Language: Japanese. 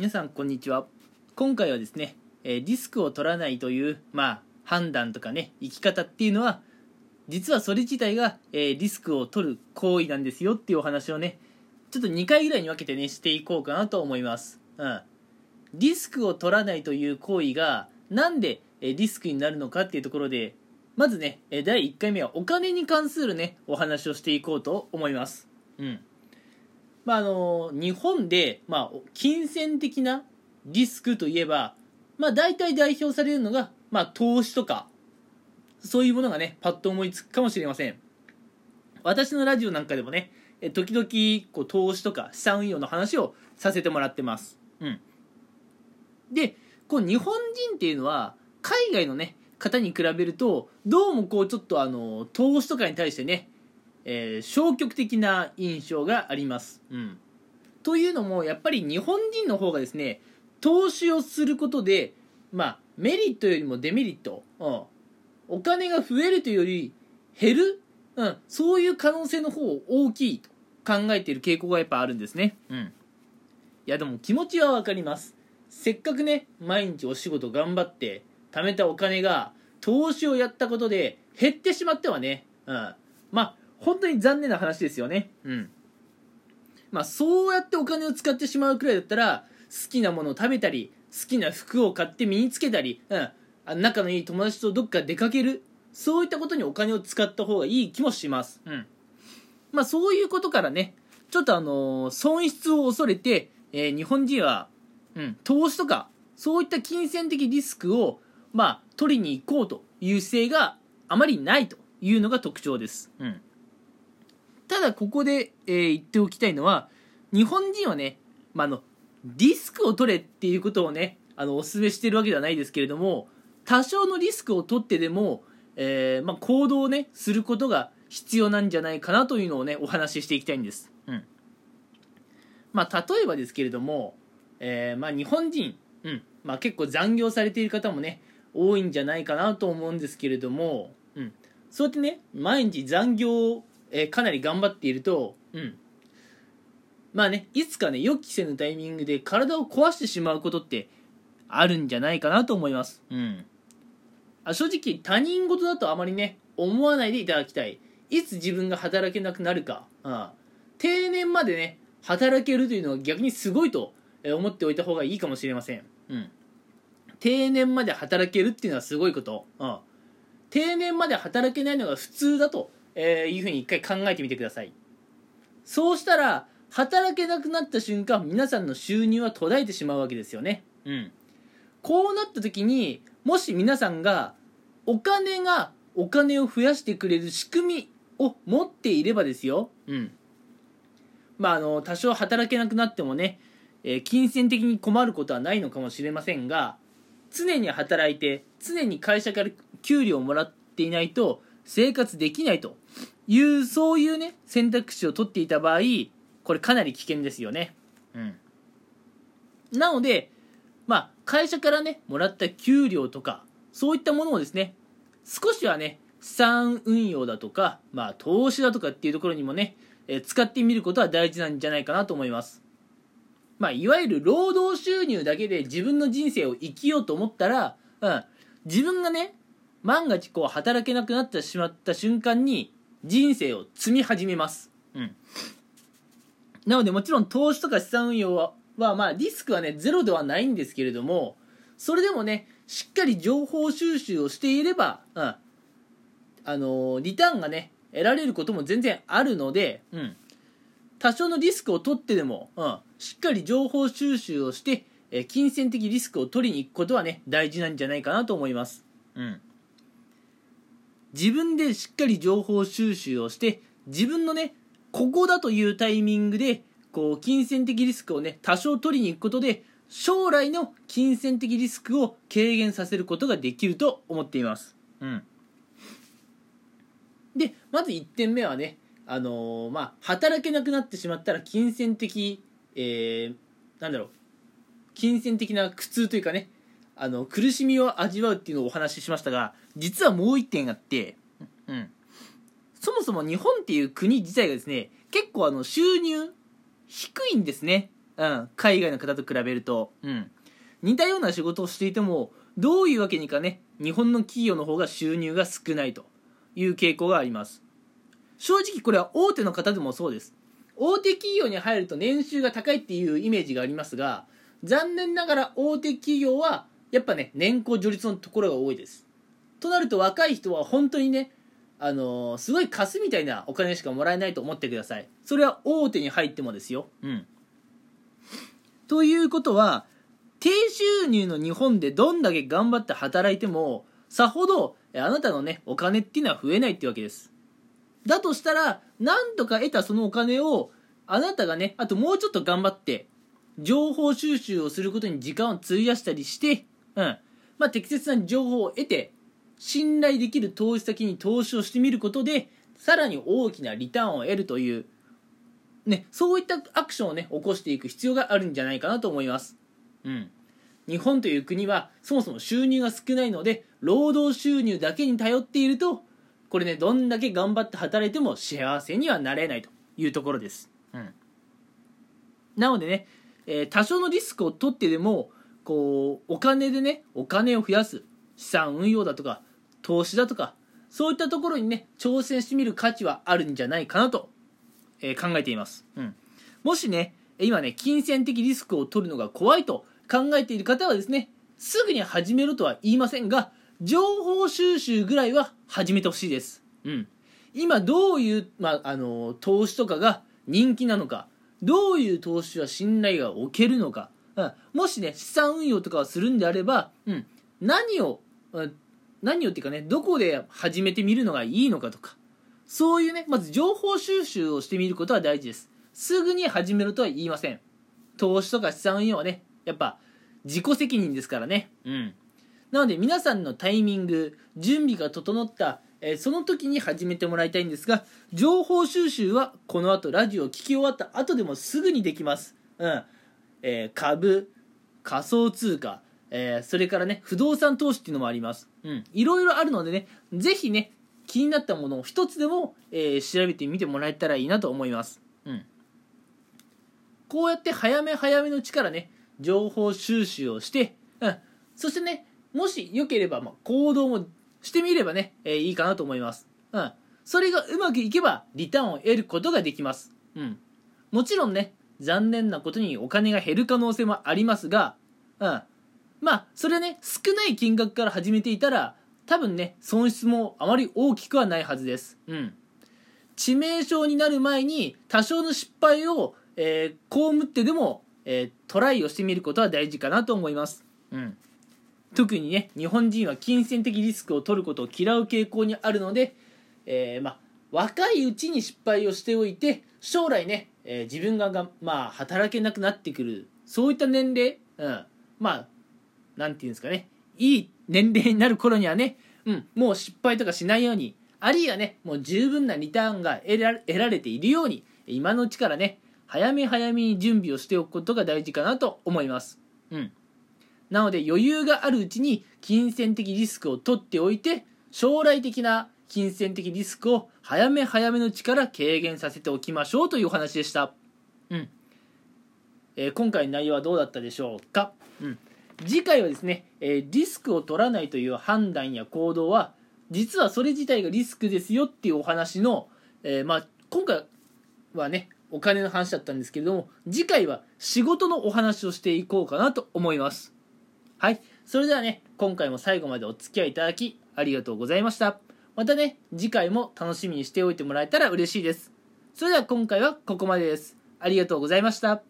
皆さんこんにちは。今回はですねえリスクを取らないというまあ判断とかね生き方っていうのは実はそれ自体が、えリスクを取る行為なんですよっていうお話をねちょっと2回ぐらいに分けてねしていこうかなと思います。うん。リスクを取らないという行為がなんでえリスクになるのかっていうところでまずねえ第1回目はお金に関するねお話をしていこうと思います。うん。まああの日本で、まあ、金銭的なリスクといえば、まあ、大体代表されるのが、まあ、投資とかそういうものがねパッと思いつくかもしれません。私のラジオなんかでもね時々こう投資とか資産運用の話をさせてもらってます、うん、でこう日本人っていうのは海外のね方に比べるとどうもこうちょっとあの投資とかに対してねえー消極的な印象があります。うん、というのもやっぱり日本人の方がですね投資をすることで、まあ、メリットよりもデメリット、うん、お金が増えるというより減る、うん、そういう可能性の方を大きいと考えている傾向がやっぱあるんですね。うん、いやでも気持ちは分かります。せっかくね毎日お仕事頑張って貯めたお金が投資をやったことで減ってしまってはね、うん、まあ本当に残念な話ですよね。うん。まあ、そうやってお金を使ってしまうくらいだったら、好きなものを食べたり、好きな服を買って身につけたり、うん。あ仲のいい友達とどっか出かける。そういったことにお金を使った方がいい気もします。うん。まあ、そういうことからね、ちょっとあのー損失を恐れて、えー日本人は、うん、投資とか、そういった金銭的リスクを、まあ、取りに行こうという姿勢があまりないというのが特徴です。うん。ただここで、えー言っておきたいのは日本人はね、まあ、のリスクを取れっていうことをねあのお勧めしてるわけではないですけれども多少のリスクを取ってでも、えーまあ、行動をねすることが必要なんじゃないかなというのをねお話ししていきたいんです、うん。まあ、例えばですけれども、えーまあ、日本人、うん。まあ、結構残業されている方もね多いんじゃないかなと思うんですけれども、うん、そうやってね毎日残業えーかなり頑張っていると、うん。まあね、いつかね、予期せぬタイミングで体を壊してしまうことってあるんじゃないかなと思います。うん。あ正直、他人事だとあまりね、思わないでいただきたい。いつ自分が働けなくなるか、うん、定年までね、働けるというのは逆にすごいと思っておいた方がいいかもしれません。うん。定年まで働けるっていうのはすごいこと。うん。定年まで働けないのが普通だと、えーいうふうに一回考えてみてください。そうしたら働けなくなった瞬間皆さんの収入は途絶えてしまうわけですよね。うん。こうなった時にもし皆さんがお金がお金を増やしてくれる仕組みを持っていればですよ。うん。まああの多少働けなくなってもね、えー金銭的に困ることはないのかもしれませんが常に働いて常に会社から給料をもらっていないと生活できないというそういうね選択肢を取っていた場合これかなり危険ですよね。うん。なのでまあ会社からねもらった給料とかそういったものをですね少しはね資産運用だとかまあ投資だとかっていうところにもね、えー使ってみることは大事なんじゃないかなと思います。まあいわゆる労働収入だけで自分の人生を生きようと思ったら、うん、自分がね万が一こう働けなくなってしまった瞬間に人生を積み始めます、うん、なのでもちろん投資とか資産運用ははまあリスクはねゼロではないんですけれどもそれでもねしっかり情報収集をしていれば、うん、あのーリターンがね得られることも全然あるので、うん、多少のリスクを取ってでも、うん、しっかり情報収集をして、えー金銭的リスクを取りに行くことはね大事なんじゃないかなと思います、うん、自分でしっかり情報収集をして自分のねここだというタイミングでこう金銭的リスクをね多少取りに行くことで将来の金銭的リスクを軽減させることができると思っています、うん、でまず1点目はねあのーまあ働けなくなってしまったら金銭的えー、なんだろう。金銭的な苦痛というかねあの苦しみを味わうっていうのをお話ししましたが実はもう一点あって、うん、そもそも日本っていう国自体がですね結構あの収入低いんですね、うん、海外の方と比べると、うん、似たような仕事をしていてもどういうわけにかね日本の企業の方が収入が少ないという傾向があります。正直これは大手の方でもそうです。大手企業に入ると年収が高いっていうイメージがありますが残念ながら大手企業はやっぱね年功序列のところが多いです。となると若い人は本当にねあのーすごい貸すみたいなお金しかもらえないと思ってください。それは大手に入ってもですよ。うん。ということは低収入の日本でどんだけ頑張って働いてもさほどえあなたのねお金っていうのは増えないってわけです。だとしたらなんとか得たそのお金をあなたがねあともうちょっと頑張って情報収集をすることに時間を費やしたりして、うん。まあ、適切な情報を得て信頼できる投資先に投資をしてみることでさらに大きなリターンを得るという、ね、そういったアクションをね起こしていく必要があるんじゃないかなと思います、うん、日本という国はそもそも収入が少ないので労働収入だけに頼っているとこれねどんだけ頑張って働いても幸せにはなれないというところです、うん、なのでね、えー多少のリスクを取ってでもこうお金でねお金を増やす資産運用だとか投資だとかそういったところにね挑戦してみる価値はあるんじゃないかなと、えー考えています、うん、もしね今ね金銭的リスクを取るのが怖いと考えている方はですねすぐに始めろとは言いませんが情報収集ぐらいは始めてほしいです、うん、今どういう、まあ、あの投資とかが人気なのかどういう投資は信頼が置けるのか、うん、もしね資産運用とかをするんであれば、うん、何を、うん。何をっていうかねどこで始めてみるのがいいのかとか。そういうねまず情報収集をしてみることは大事です。すぐに始めるとは言いません。投資とか資産運用はねやっぱ自己責任ですからね。うん。なので皆さんのタイミング準備が整った、えーその時に始めてもらいたいんですが情報収集はこの後ラジオを聞き終わった後でもすぐにできます。うんえー株仮想通貨、えーそれからね不動産投資っていうのもあります。うん。いろいろあるのでねぜひね気になったものを一つでも、えー調べてみてもらえたらいいなと思います。うん。こうやって早め早めのうちからね情報収集をして、うん、そしてねもしよければ、まあ、行動もしてみればね、えーいいかなと思います、うん、それがうまくいけばリターンを得ることができます、うん、もちろんね残念なことにお金が減る可能性もありますが、うん、まあそれはね少ない金額から始めていたら多分ね損失もあまり大きくはないはずです、うん、致命傷になる前に多少の失敗を、えー被ってでも、えートライをしてみることは大事かなと思います、うん、特にね日本人は金銭的リスクを取ることを嫌う傾向にあるので、えーまあ、若いうちに失敗をしておいて将来ね、えー自分がが、まあ、働けなくなってくるそういった年齢、うん、まあなんていうんですかねいい年齢になる頃にはね、うん、もう失敗とかしないようにあるいはねもう十分なリターンが得ら得られているように今のうちからね早め早めに準備をしておくことが大事かなと思います、うん、なので余裕があるうちに金銭的リスクを取っておいて将来的な金銭的リスクを早め早めのうちから軽減させておきましょうというお話でした、うん。えー今回の内容はどうだったでしょうか、うん、次回はですね、えーリスクを取らないという判断や行動は実はそれ自体がリスクですよっていうお話の、えーまあ、今回はねお金の話だったんですけれども次回は仕事のお話をしていこうかなと思います。はい。それではね今回も最後までお付き合いいただきありがとうございましたまたね次回も楽しみにしておいてもらえたら嬉しいです。それでは今回はここまでです。ありがとうございました。